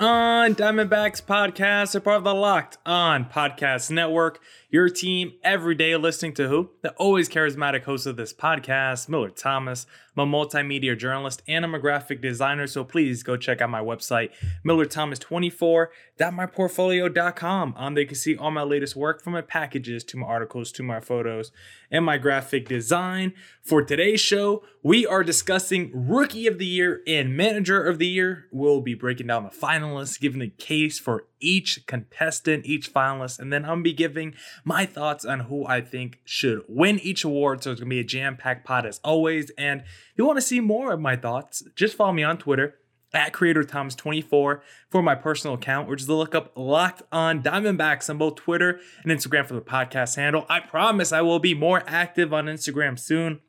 On Diamondbacks podcast, a part of the Locked On Podcast Network. Your team every day listening to who? The always charismatic host of this podcast, Miller Thomas. I'm a multimedia journalist and I'm a graphic designer, so please go check out my website, millerthomas24.myportfolio.com. On there you can see all my latest work from my packages to my articles to my photos and my graphic design. For today's show, we are discussing Rookie of the Year and Manager of the Year. We'll be breaking down the finalists, giving the case for each contestant, each finalist, and then I'm gonna be giving my thoughts on who I think should win each award. So it's gonna be a jam-packed pot as always. And if you want to see more of my thoughts, just follow me on Twitter at Creator Thomas 24 for my personal account, or just look up Locked On Diamondbacks on both Twitter and Instagram for the podcast handle. I promise I will be more active on Instagram soon.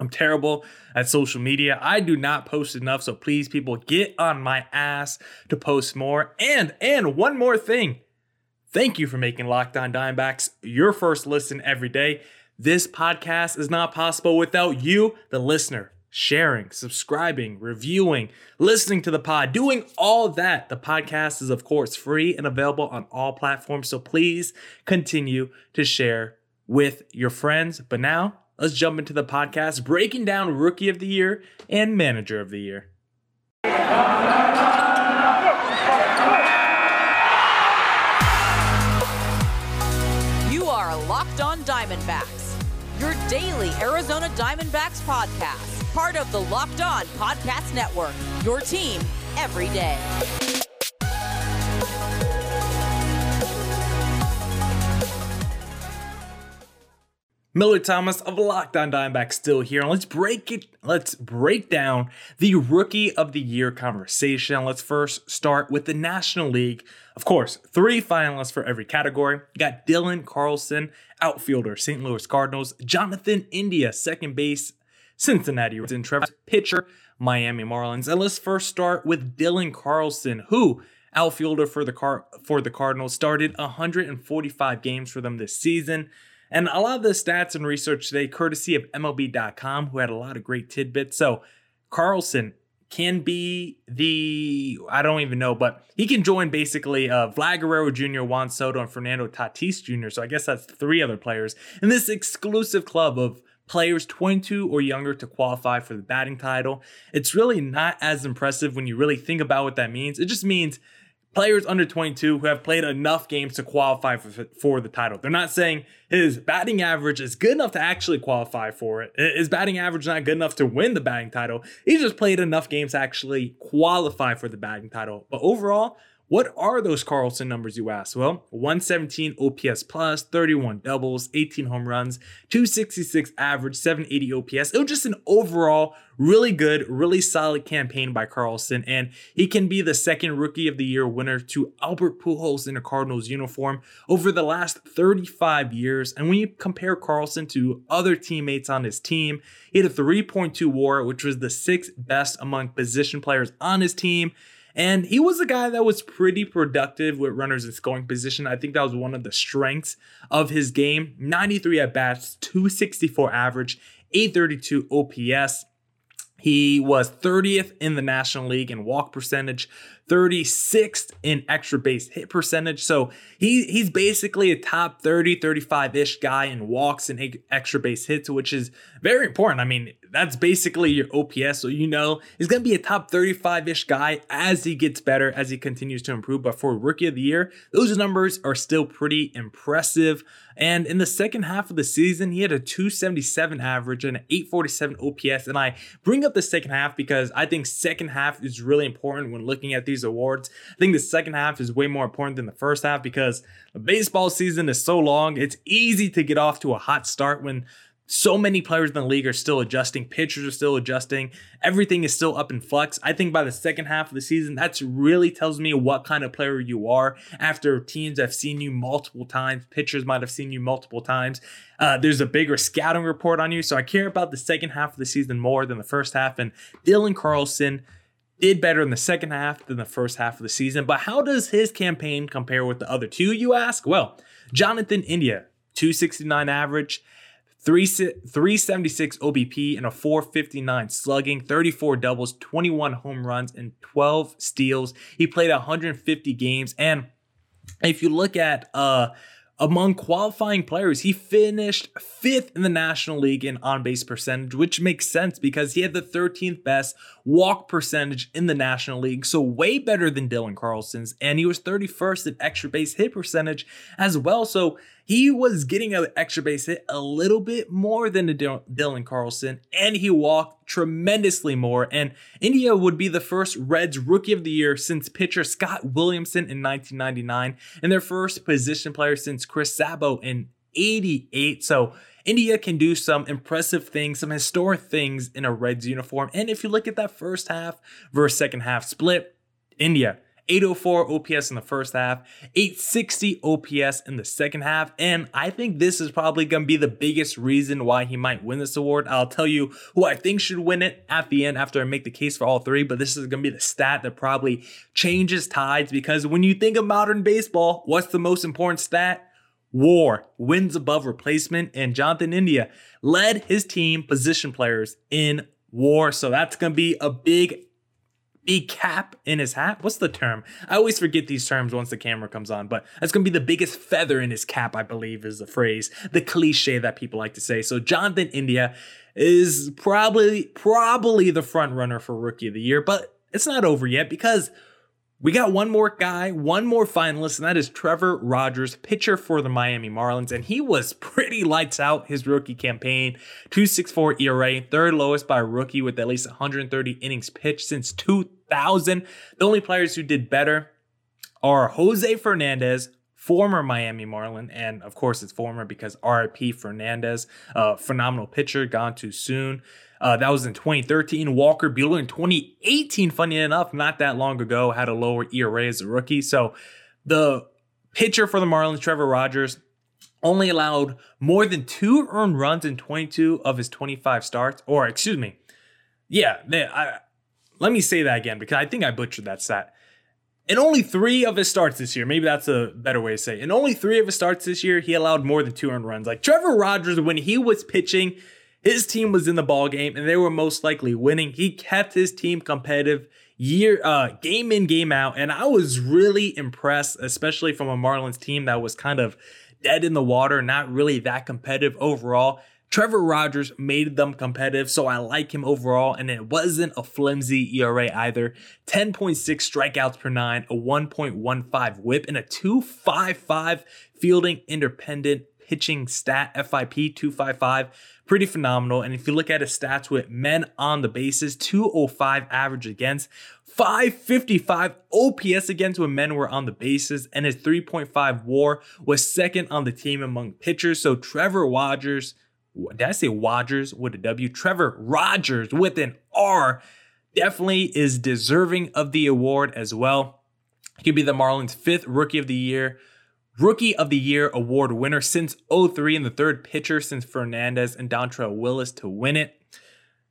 I'm terrible at social media. I do not post enough, so please, people, get on my ass to post more. And and one more thing. Thank you for making Locked On Diamondbacks your first listen every day. This podcast is not possible without you, the listener, sharing, subscribing, reviewing, listening to the pod, doing all that. The podcast is, of course, free and available on all platforms. So please continue to share with your friends. But now, let's jump into the podcast breaking down Rookie of the Year and Manager of the Year. You are Locked On Diamondbacks, your daily Arizona Diamondbacks podcast, part of the Locked On Podcast Network, your team every day. Miller Thomas of Locked On Diamondbacks still here, and let's break it. Let's break down the Rookie of the Year conversation. Let's first start with the National League. Of course, three finalists for every category. You got Dylan Carlson, outfielder, St. Louis Cardinals. Jonathan India, second base, Cincinnati Reds. And Trevor Pitcher, Miami Marlins. And let's first start with Dylan Carlson, who outfielder for the Car- for the Cardinals started 145 games for them this season. And a lot of the stats and research today, courtesy of MLB.com, who had a lot of great tidbits. So Carlson can be the I don't even know, but he can join basically uh, Vlad Guerrero Jr., Juan Soto, and Fernando Tatis Jr. So I guess that's three other players in this exclusive club of players 22 or younger to qualify for the batting title. It's really not as impressive when you really think about what that means. It just means players under 22 who have played enough games to qualify for, for the title. They're not saying his batting average is good enough to actually qualify for it. His batting average is not good enough to win the batting title. He just played enough games to actually qualify for the batting title. But overall, what are those Carlson numbers, you ask? Well, 117 OPS plus, 31 doubles, 18 home runs, 266 average, 780 OPS. It was just an overall really good, really solid campaign by Carlson, and he can be the second Rookie of the Year winner to Albert Pujols in a Cardinals uniform over the last 35 years. And when you compare Carlson to other teammates on his team, he had a 3.2 WAR, which was the sixth best among position players on his team. And he was a guy that was pretty productive with runners in scoring position. I think that was one of the strengths of his game. 93 at bats, 264 average, 832 OPS. He was 30th in the National League in walk percentage, 36th in extra base hit percentage. So he he's basically a top 30, 35-ish guy in walks and extra base hits, which is very important. I mean, that's basically your OPS. So you know he's gonna be a top 35-ish guy as he gets better, as he continues to improve. But for rookie of the year, those numbers are still pretty impressive. And in the second half of the season, he had a 277 average and an 847 OPS. And I bring up the second half because I think second half is really important when looking at these awards. I think the second half is way more important than the first half because the baseball season is so long. It's easy to get off to a hot start when so many players in the league are still adjusting, pitchers are still adjusting, everything is still up in flux. I think by the second half of the season, that's really tells me what kind of player you are after teams have seen you multiple times, pitchers might have seen you multiple times. Uh, there's a bigger scouting report on you. So I care about the second half of the season more than the first half. And Dylan Carlson did better in the second half than the first half of the season. But how does his campaign compare with the other two, you ask? Well, Jonathan India, 269 average. 376 OBP and a 459 slugging, 34 doubles, 21 home runs, and 12 steals. He played 150 games. And if you look at uh among qualifying players, he finished fifth in the National League in on base percentage, which makes sense because he had the 13th best walk percentage in the National League, so way better than Dylan Carlson's. And he was 31st in extra base hit percentage as well. So he was getting an extra base hit a little bit more than Dylan Carlson, and he walked tremendously more. And India would be the first Reds rookie of the year since pitcher Scott Williamson in 1999, and their first position player since Chris Sabo in 88. So India can do some impressive things, some historic things in a Reds uniform. And if you look at that first half versus second half split, India 804 OPS in the first half, 860 OPS in the second half. And I think this is probably going to be the biggest reason why he might win this award. I'll tell you who I think should win it at the end after I make the case for all three, but this is going to be the stat that probably changes tides because when you think of modern baseball, what's the most important stat? War wins above replacement, and Jonathan India led his team position players in war. So that's going to be a big big cap in his hat. What's the term? I always forget these terms once the camera comes on, but that's going to be the biggest feather in his cap, I believe is the phrase, the cliche that people like to say. So Jonathan India is probably probably the front runner for rookie of the year, but it's not over yet because we got one more guy, one more finalist, and that is Trevor Rogers, pitcher for the Miami Marlins. And he was pretty lights out his rookie campaign. 264 ERA, third lowest by a rookie with at least 130 innings pitched since 2000. The only players who did better are Jose Fernandez, former Miami Marlin, and of course it's former because RIP Fernandez, a phenomenal pitcher, gone too soon. Uh, that was in 2013. Walker Buehler in 2018, funny enough, not that long ago, had a lower ERA as a rookie. So the pitcher for the Marlins, Trevor Rogers, only allowed more than two earned runs in 22 of his 25 starts. Or, excuse me, yeah, I, let me say that again because I think I butchered that stat. In only three of his starts this year, maybe that's a better way to say. It. In only three of his starts this year, he allowed more than two earned runs. Like Trevor Rogers, when he was pitching, his team was in the ball game and they were most likely winning. He kept his team competitive year uh game in game out and I was really impressed especially from a Marlins team that was kind of dead in the water, not really that competitive overall. Trevor Rogers made them competitive, so I like him overall, and it wasn't a flimsy ERA either. 10.6 strikeouts per nine, a 1.15 whip, and a 255 fielding independent pitching stat, FIP 255 pretty phenomenal. And if you look at his stats with men on the bases, 205 average against, 555 OPS against when men were on the bases, and his 3.5 war was second on the team among pitchers. So Trevor Rogers, did I say Rogers with a W? Trevor Rogers with an R definitely is deserving of the award as well. He could be the Marlins' fifth rookie of the year. Rookie of the Year award winner since 03 and the third pitcher since Fernandez and Dontrelle Willis to win it.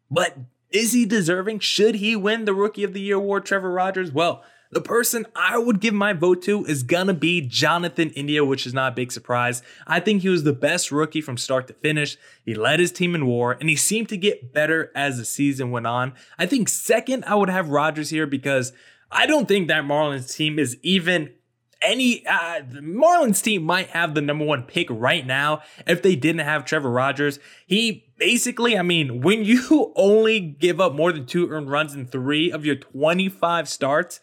But is he deserving? Should he win the Rookie of the Year award, Trevor Rogers? Well, the person I would give my vote to is gonna be Jonathan India, which is not a big surprise. I think he was the best rookie from start to finish. He led his team in war, and he seemed to get better as the season went on. I think second, I would have Rogers here because I don't think that Marlins team is even any uh, the Marlins team might have the number one pick right now if they didn't have Trevor Rogers. He basically, I mean, when you only give up more than two earned runs in three of your 25 starts,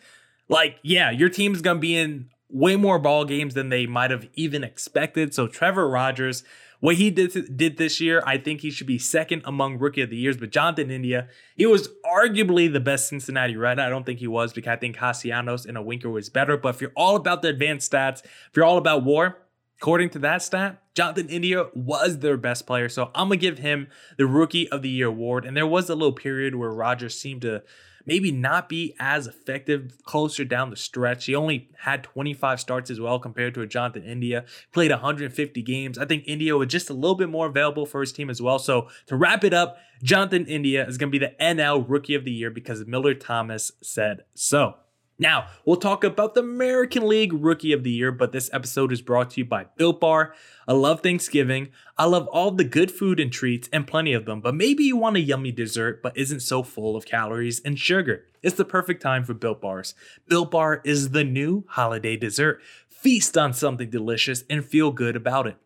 like, yeah, your team's gonna be in way more ball games than they might have even expected. So Trevor Rogers what he did did this year, I think he should be second among rookie of the years. But Jonathan India, he was arguably the best Cincinnati Red. I don't think he was because I think Castellanos and a Winker was better. But if you're all about the advanced stats, if you're all about WAR, According to that stat, Jonathan India was their best player. So I'm to give him the Rookie of the Year award. And there was a little period where Rogers seemed to maybe not be as effective closer down the stretch. He only had 25 starts as well compared to a Jonathan India. Played 150 games. I think India was just a little bit more available for his team as well. So to wrap it up, Jonathan India is going to be the NL Rookie of the Year because Miller Thomas said so. Now, we'll talk about the American League Rookie of the Year, but this episode is brought to you by Built Bar. I love Thanksgiving. I love all the good food and treats, and plenty of them, but maybe you want a yummy dessert but isn't so full of calories and sugar. It's the perfect time for Built Bars. Built Bar is the new holiday dessert. Feast on something delicious and feel good about it.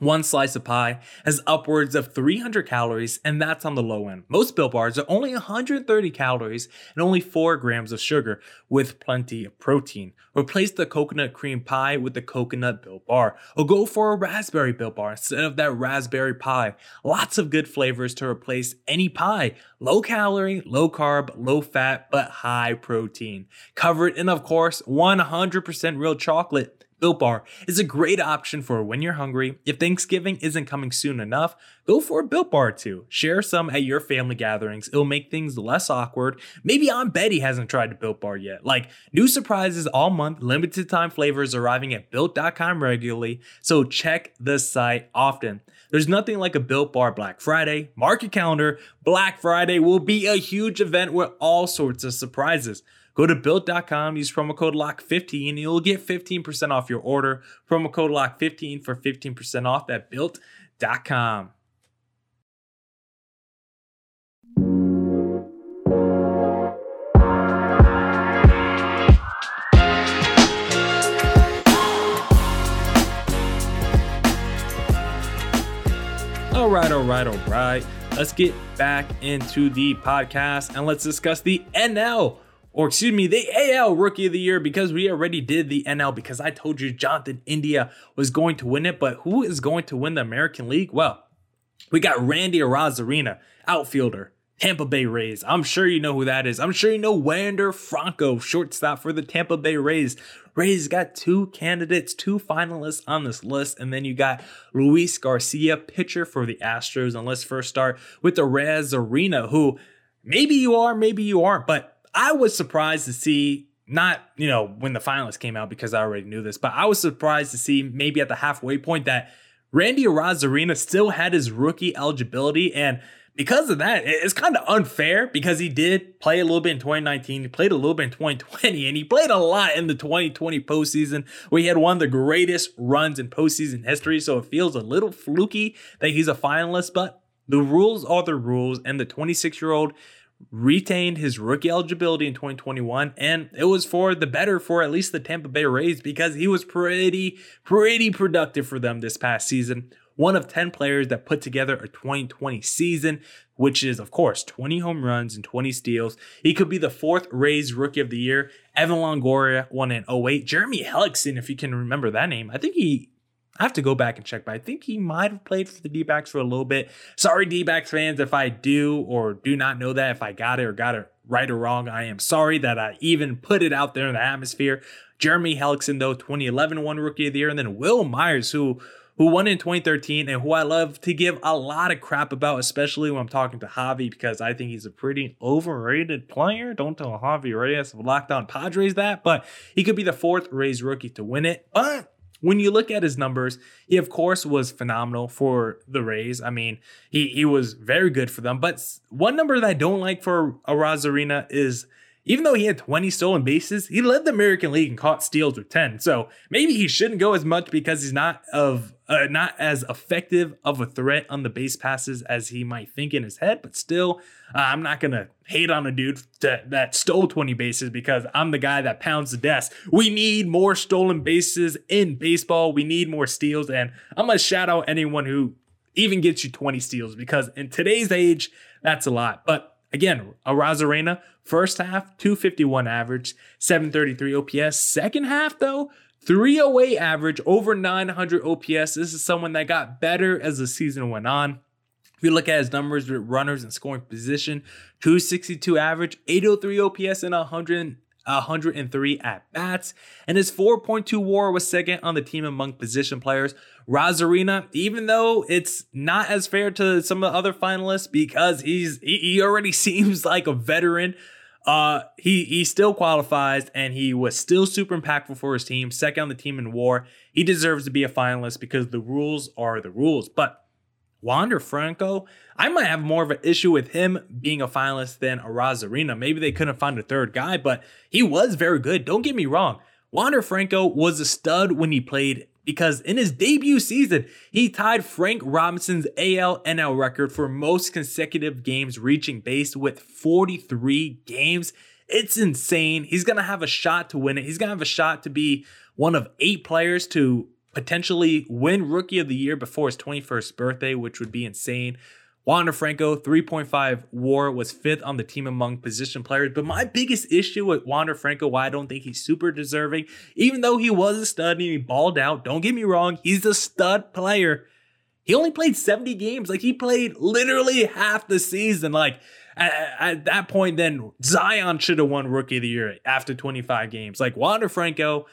One slice of pie has upwards of 300 calories, and that's on the low end. Most Built Bars are only 130 calories and only 4 grams of sugar, with plenty of protein. Replace the coconut cream pie with the coconut Built Bar, or go for a raspberry Built Bar instead of that raspberry pie. Lots of good flavors to replace any pie. Low calorie, low carb, low fat, but high protein. Covered in, of course, 100% real chocolate. Built Bar is a great option for when you're hungry. If Thanksgiving isn't coming soon enough, go for a Built Bar too. Share some at your family gatherings. It'll make things less awkward. Maybe Aunt Betty hasn't tried a Built Bar yet. Like new surprises all month, limited time flavors arriving at built.com regularly. So check the site often. There's nothing like a Built Bar Black Friday. Mark your calendar. Black Friday will be a huge event with all sorts of surprises. Go to built.com, use promo code LOCK15, and you'll get 15% off your order. Promo code LOCK15 for 15% off at built.com. All right, all right, all right. Let's get back into the podcast and let's discuss the NL or excuse me, the AL Rookie of the Year because we already did the NL because I told you Jonathan India was going to win it. But who is going to win the American League? Well, we got Randy Arozarena, outfielder, Tampa Bay Rays. I'm sure you know who that is. I'm sure you know Wander Franco, shortstop for the Tampa Bay Rays. Rays got two candidates, two finalists on this list, and then you got Luis Garcia, pitcher for the Astros. And let's first start with the Arozarena, who maybe you are, maybe you aren't, but I was surprised to see not, you know, when the finalists came out because I already knew this, but I was surprised to see maybe at the halfway point that Randy Arozarena still had his rookie eligibility. And because of that, it's kind of unfair because he did play a little bit in 2019. He played a little bit in 2020, and he played a lot in the 2020 postseason where he had one of the greatest runs in postseason history. So it feels a little fluky that he's a finalist, but the rules are the rules. And the 26 year old retained his rookie eligibility in 2021 and it was for the better for at least the Tampa Bay Rays because he was pretty pretty productive for them this past season. One of 10 players that put together a 2020 season, which is of course 20 home runs and 20 steals. He could be the fourth Rays rookie of the year. Evan Longoria won in 08. Jeremy Hellickson, if you can remember that name, I think he I have to go back and check, but I think he might have played for the D backs for a little bit. Sorry, D backs fans, if I do or do not know that, if I got it or got it right or wrong, I am sorry that I even put it out there in the atmosphere. Jeremy Hellickson, though, 2011 won Rookie of the Year, and then Wil Myers, who who won in 2013 and who I love to give a lot of crap about, especially when I'm talking to Javi, because I think he's a pretty overrated player. Don't tell Javi Reyes of Locked On Padres that, but he could be the fourth Rays rookie to win it. But when you look at his numbers, he of course was phenomenal for the Rays. I mean, he he was very good for them. But one number that I don't like for Arozarena is even though he had 20 stolen bases, he led the American League and caught steals with 10. So maybe he shouldn't go as much because he's not of uh, not as effective of a threat on the base passes as he might think in his head. But still, uh, I'm not gonna hate on a dude that, that stole 20 bases because I'm the guy that pounds the desk. We need more stolen bases in baseball. We need more steals, and I'm gonna shout out anyone who even gets you 20 steals because in today's age, that's a lot. But Again, Arozarena, first half, 251 average, 733 OPS. Second half, though, 308 average, over 900 OPS. This is someone that got better as the season went on. If you look at his numbers with runners and scoring position, 262 average, 803 OPS, and 100 103 at bats, and his 4.2 WAR was second on the team among position players. Arozarena, even though it's not as fair to some of the other finalists because he's he already seems like a veteran. Uh, he he still qualifies and he was still super impactful for his team, second on the team in WAR. He deserves to be a finalist because the rules are the rules. But Wander Franco, I might have more of an issue with him being a finalist than Arozarena. Maybe they couldn't find a third guy, but he was very good. Don't get me wrong. Wander Franco was a stud when he played because in his debut season, he tied Frank Robinson's AL NL record for most consecutive games reaching base with 43 games. It's insane. He's going to have a shot to win it. He's going to have a shot to be one of eight players to potentially win Rookie of the Year before his 21st birthday, which would be insane. Wander Franco, 3.5 war, was fifth on the team among position players. But my biggest issue with Wander Franco, why I don't think he's super deserving, even though he was a stud and he balled out, don't get me wrong, he's a stud player. He only played 70 games. Like he played literally half the season. Like at, at that point, then Zion should have won Rookie of the Year after 25 games. Like Wander Franco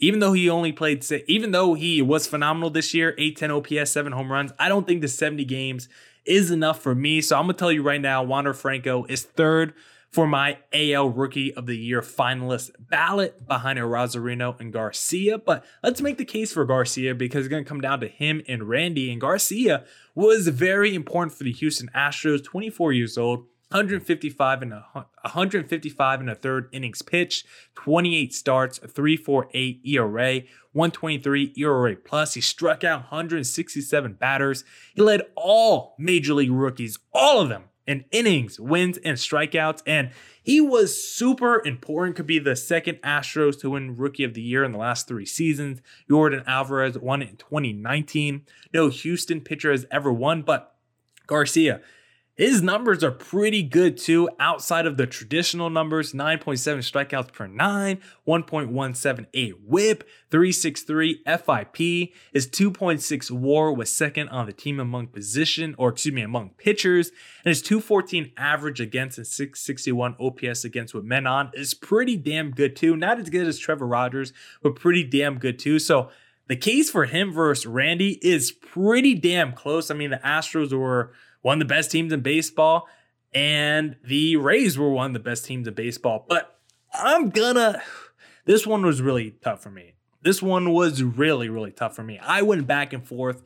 even though he only played, even though he was phenomenal this year, 810 OPS, seven home runs, I don't think the 70 games is enough for me. So I'm going to tell you right now, Wander Franco is third for my AL Rookie of the Year finalist ballot behind Arozarena and Garcia. But let's make the case for Garcia because it's going to come down to him and Randy. And Garcia was very important for the Houston Astros, 24 years old. 155 and a 155 and a third innings pitch, 28 starts, 348 ERA, 123 ERA plus. He struck out 167 batters. He led all major league rookies, all of them, in innings, wins, and strikeouts. And he was super important. Could be the second Astros to win Rookie of the Year in the last three seasons. Yordan Alvarez won it in 2019. No Houston pitcher has ever won, but Garcia his numbers are pretty good too, outside of the traditional numbers 9.7 strikeouts per nine, 1.178 whip, 363 FIP. His 2.6 war was second on the team among position, or excuse me, among pitchers. And his 214 average against and 661 OPS against with men on is pretty damn good too. Not as good as Trevor Rogers, but pretty damn good too. So, the case for him versus Randy is pretty damn close. I mean, the Astros were one of the best teams in baseball, and the Rays were one of the best teams in baseball. But I'm gonna. This one was really tough for me. This one was really, really tough for me. I went back and forth,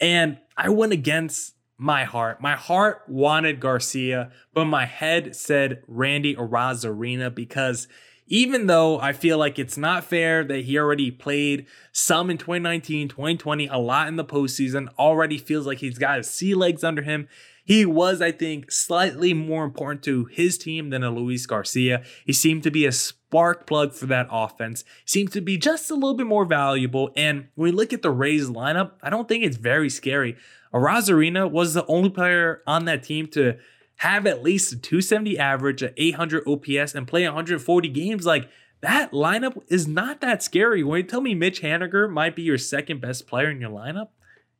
and I went against my heart. My heart wanted Garcia, but my head said Randy Arozarena because even though I feel like it's not fair that he already played some in 2019, 2020, a lot in the postseason, already feels like he's got his sea legs under him. He was, I think, slightly more important to his team than a Luis Garcia. He seemed to be a spark plug for that offense, seems to be just a little bit more valuable. And when we look at the Rays lineup, I don't think it's very scary. Arozarena was the only player on that team to have at least a 270 average, an 800 OPS, and play 140 games, like that lineup is not that scary. When you tell me Mitch Haniger might be your second best player in your lineup,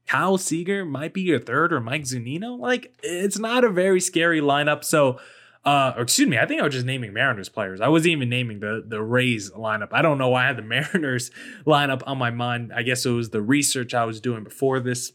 Kyle Seager might be your third, or Mike Zunino, like it's not a very scary lineup. So, uh, excuse me, I think I was just naming Mariners players. I wasn't even naming the the Rays lineup. I don't know why I had the Mariners lineup on my mind. I guess it was the research I was doing before this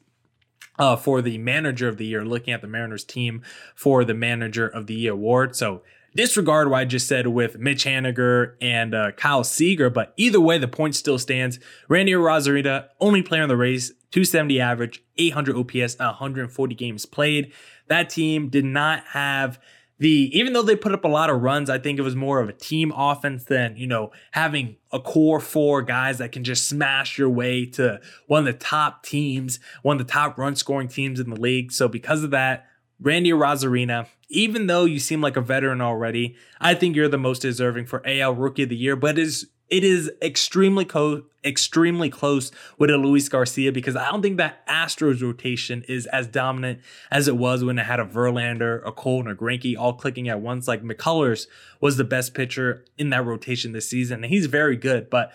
uh, for the manager of the year, looking at the Mariners team for the manager of the year award. So disregard what I just said with Mitch Haniger and uh, Kyle Seager, but either way, the point still stands. Randy Arozarena, only player in the race, 270 average, 800 OPS, 140 games played. That team did not have the even though they put up a lot of runs, I think it was more of a team offense than, you know, having a core four guys that can just smash your way to one of the top teams, one of the top run scoring teams in the league. So because of that, Randy Arozarena, even though you seem like a veteran already, I think you're the most deserving for AL Rookie of the Year, but is it is extremely co- extremely close with a Luis Garcia because I don't think that Astros rotation is as dominant as it was when it had a Verlander, a Cole, and a Greinke all clicking at once. Like McCullers was the best pitcher in that rotation this season, and he's very good. But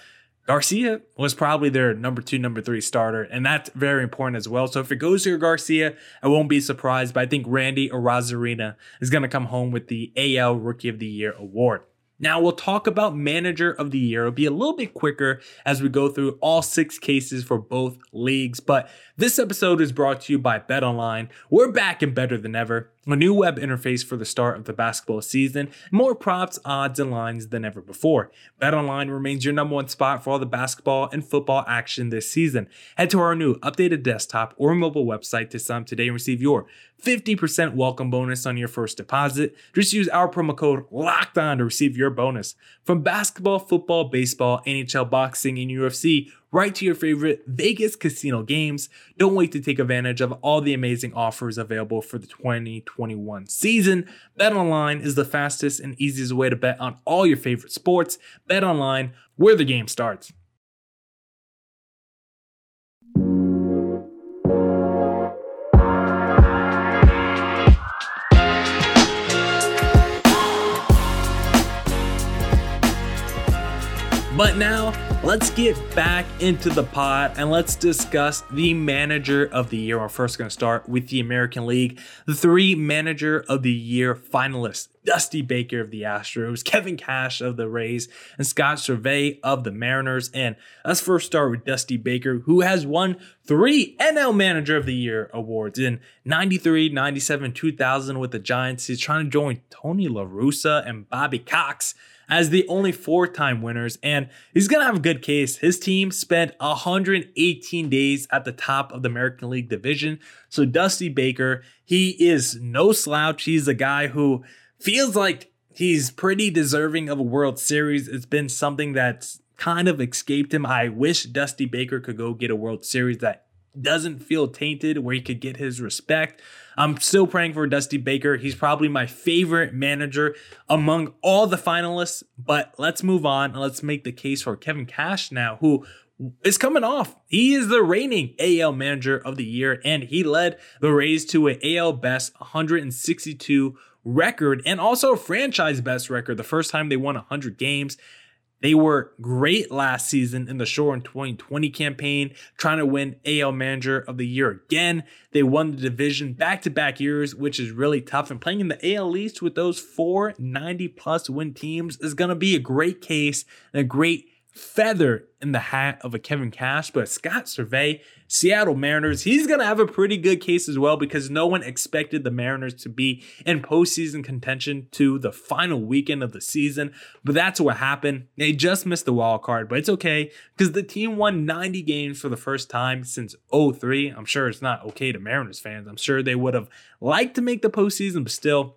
Garcia was probably their number two, number three starter, and that's very important as well. So if it goes to Garcia, I won't be surprised. But I think Randy Arozarena is going to come home with the AL Rookie of the Year award. Now we'll talk about manager of the year. It'll be a little bit quicker as we go through all six cases for both leagues, but this episode is brought to you by BetOnline. We're back and better than ever. A new web interface for the start of the basketball season, more props, odds, and lines than ever before. BetOnline remains your number one spot for all the basketball and football action this season. Head to our new updated desktop or mobile website to sign up today and receive your 50% welcome bonus on your first deposit. Just use our promo code LOCKEDON to receive your bonus. From basketball, football, baseball, NHL, boxing, and UFC, right to your favorite Vegas casino games. Don't wait to take advantage of all the amazing offers available for the 2021 season. BetOnline is the fastest and easiest way to bet on all your favorite sports. BetOnline, where the game starts. But now, let's get back into the pot and let's discuss the manager of the year. We're first going to start with the American League. The three manager of the year finalists Dusty Baker of the Astros, Kevin Cash of the Rays, and Scott Servais of the Mariners. And let's first start with Dusty Baker, who has won three NL Manager of the Year awards in 93, 97, 2000 with the Giants. He's trying to join Tony La Russa and Bobby Cox as the only four time winners, and he's going to have a good case. His team spent 118 days at the top of the American League division. So, Dusty Baker, he is no slouch. He's a guy who feels like he's pretty deserving of a World Series. It's been something that's kind of escaped him. I wish Dusty Baker could go get a World Series that doesn't feel tainted, where he could get his respect. I'm still praying for Dusty Baker. He's probably my favorite manager among all the finalists. But let's move on and let's make the case for Kevin Cash now, who is coming off. He is the reigning AL manager of the year, and he led the Rays to an AL best 162 record and also a franchise best record the first time they won 100 games. They were great last season in the Shore in 2020 campaign, trying to win AL Manager of the Year again. They won the division back to back years, which is really tough. And playing in the AL East with those four 90 plus win teams is going to be a great case and a great feather in the hat of a Kevin Cash, but Scott Servais, Seattle Mariners, he's going to have a pretty good case as well because no one expected the Mariners to be in postseason contention to the final weekend of the season. But that's what happened. They just missed the wild card, but it's okay because the team won 90 games for the first time since 03. I'm sure it's not okay to Mariners fans. I'm sure they would have liked to make the postseason, but still,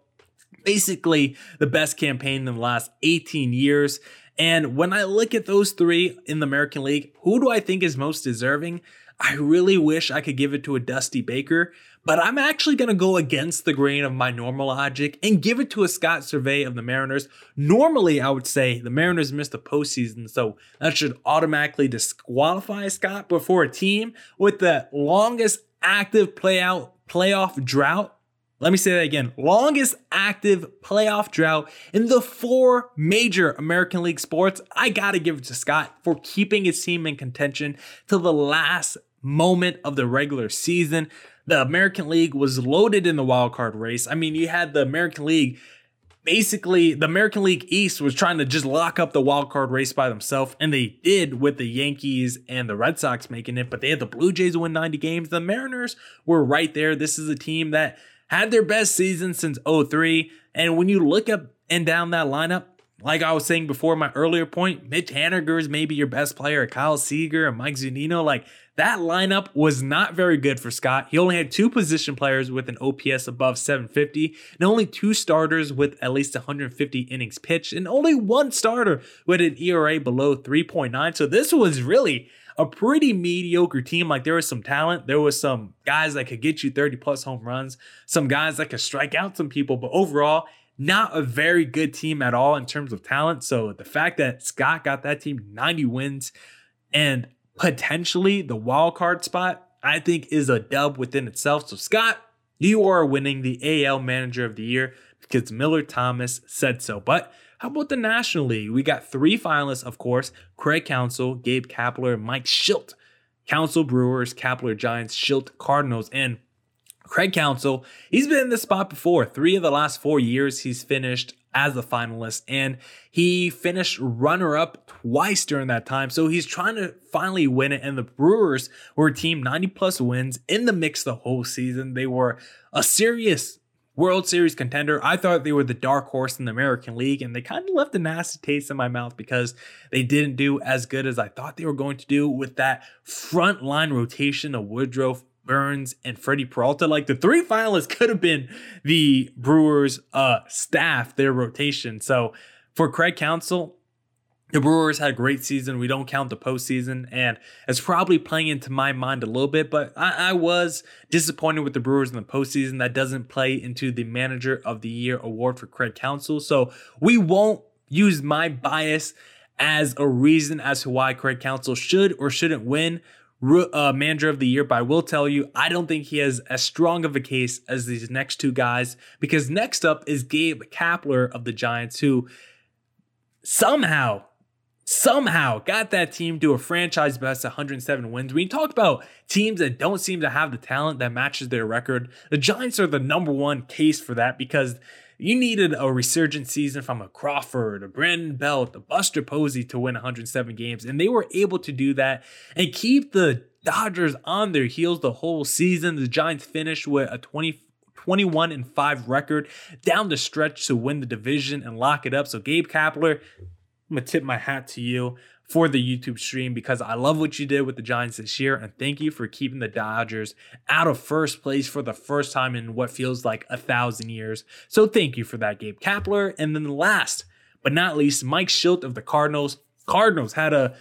basically the best campaign in the last 18 years. And when I look at those three in the American League, who do I think is most deserving? I really wish I could give it to a Dusty Baker, but I'm actually going to go against the grain of my normal logic and give it to a Scott Servais of the Mariners. Normally, I would say the Mariners missed the postseason, so that should automatically disqualify Scott. But for a team with the longest active playout playoff drought let me say that again. Longest active playoff drought in the four major American League sports. I got to give it to Scott for keeping his team in contention till the last moment of the regular season. The American League was loaded in the wild card race. I mean, you had the American League basically the American League East was trying to just lock up the wild card race by themselves, and they did with the Yankees and the Red Sox making it. But they had the Blue Jays win 90 games. The Mariners were right there. This is a team that had their best season since 03. And when you look up and down that lineup, like I was saying before, my earlier point, Mitch Haniger is maybe your best player, Kyle Seager and Mike Zunino. Like that lineup was not very good for Scott. He only had two position players with an OPS above 750, and only two starters with at least 150 innings pitched, and only one starter with an ERA below 3.9. So this was really a pretty mediocre team. Like there was some talent, there was some guys that could get you 30 plus home runs, some guys that could strike out some people, but overall, not a very good team at all in terms of talent. So the fact that Scott got that team 90 wins and potentially the wild card spot, I think is a dub within itself. So Scott, you are winning the AL Manager of the Year because Miller Thomas said so. But how about the National League? We got three finalists, of course Craig Counsell, Gabe Kapler, Mike Shildt. Counsell Brewers, Kapler Giants, Shildt Cardinals, and Craig Counsell. He's been in this spot before. Three of the last four years, he's finished as a finalist, and he finished runner up twice during that time. So he's trying to finally win it. And the Brewers were a team 90 plus wins in the mix the whole season. They were a serious World Series contender. I thought they were the dark horse in the American League, and they kind of left a nasty taste in my mouth because they didn't do as good as I thought they were going to do with that front line rotation of Woodruff, Burnes, and Freddy Peralta. Like the three finalists could have been the Brewers' uh, staff, their rotation. So for Craig Counsell, the Brewers had a great season. We don't count the postseason, and it's probably playing into my mind a little bit. But I, I, was disappointed with the Brewers in the postseason. That doesn't play into the Manager of the Year award for Craig Counsell. So we won't use my bias as a reason as to why Craig Counsell should or shouldn't win uh, manager of the year, but I will tell you, I don't think he has as strong of a case as these next two guys because next up is Gabe Kapler of the Giants, who somehow, somehow got that team to a franchise best 107 wins. We talk about teams that don't seem to have the talent that matches their record, the Giants are the number one case for that because you needed a resurgent season from a Crawford, a Brandon Belt, a Buster Posey to win 107 games, and they were able to do that and keep the Dodgers on their heels the whole season. The Giants finished with a 20 21 and 5 record down the stretch to win the division and lock it up. So Gabe Kapler, I'm gonna tip my hat to you for the YouTube stream because I love what you did with the Giants this year. And thank you for keeping the Dodgers out of first place for the first time in what feels like a thousand years. So thank you for that, Gabe Kapler. And then last but not least, Mike Shildt of the Cardinals. Cardinals had a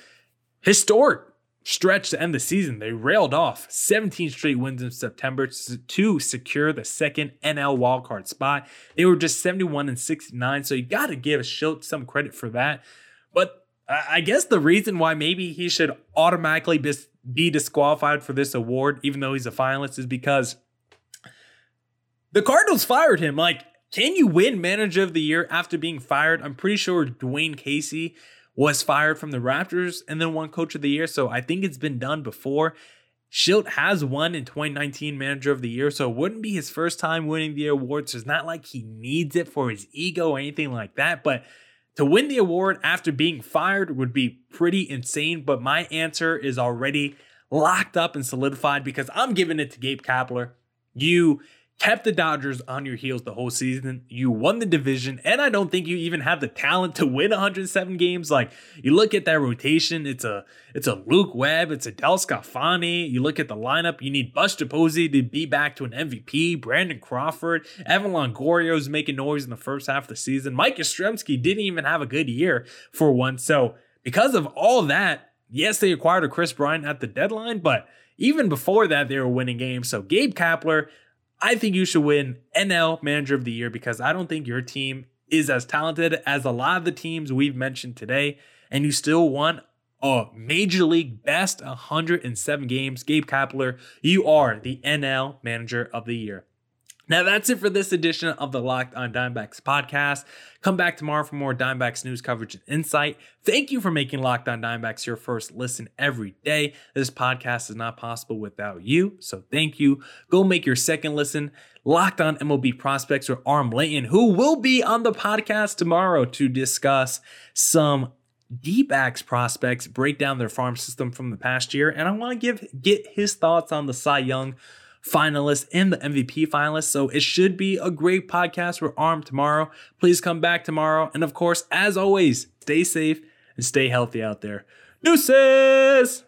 historic stretch to end the season. They railed off 17 straight wins in September to secure the second NL wildcard spot. They were just 71 and 69, so you got to give Shildt some credit for that. But I guess the reason why maybe he should automatically be disqualified for this award, even though he's a finalist, is because the Cardinals fired him. Like, can you win Manager of the Year after being fired? I'm pretty sure Dwane Casey was fired from the Raptors and then won Coach of the Year. So I think it's been done before. Shildt has won in 2019 Manager of the Year, so it wouldn't be his first time winning the award. So it's not like he needs it for his ego or anything like that. But to win the award after being fired would be pretty insane, but my answer is already locked up and solidified because I'm giving it to Gabe Kapler. You kept the Dodgers on your heels the whole season. You won the division, and I don't think you even have the talent to win 107 games. Like you look at that rotation, it's a it's a Luke Webb, it's a DeSclafani. You look at the lineup, you need Buster Posey to be back to an MVP. Brandon Crawford, Evan Longoria's making noise in the first half of the season. Mike Yastrzemski didn't even have a good year for once. So because of all that, yes, they acquired a Kris Bryant at the deadline, but even before that, they were winning games. So Gabe Kapler, I think you should win NL Manager of the Year because I don't think your team is as talented as a lot of the teams we've mentioned today, and you still won a Major League Best 107 games. Gabe Kapler, you are the NL Manager of the Year. Now that's it for this edition of the Locked on Diamondbacks podcast. Come back tomorrow for more Diamondbacks news coverage and insight. Thank you for making Locked on Diamondbacks your first listen every day. This podcast is not possible without you, so thank you. Go make your second listen. Locked on MLB prospects with Arm Leighton, who will be on the podcast tomorrow to discuss some D-backs prospects, break down their farm system from the past year, and I want to give get his thoughts on the Cy Young finalist and the MVP finalist. So it should be a great podcast. We're armed tomorrow. Please come back tomorrow. And of course, as always, stay safe and stay healthy out there. Deuces!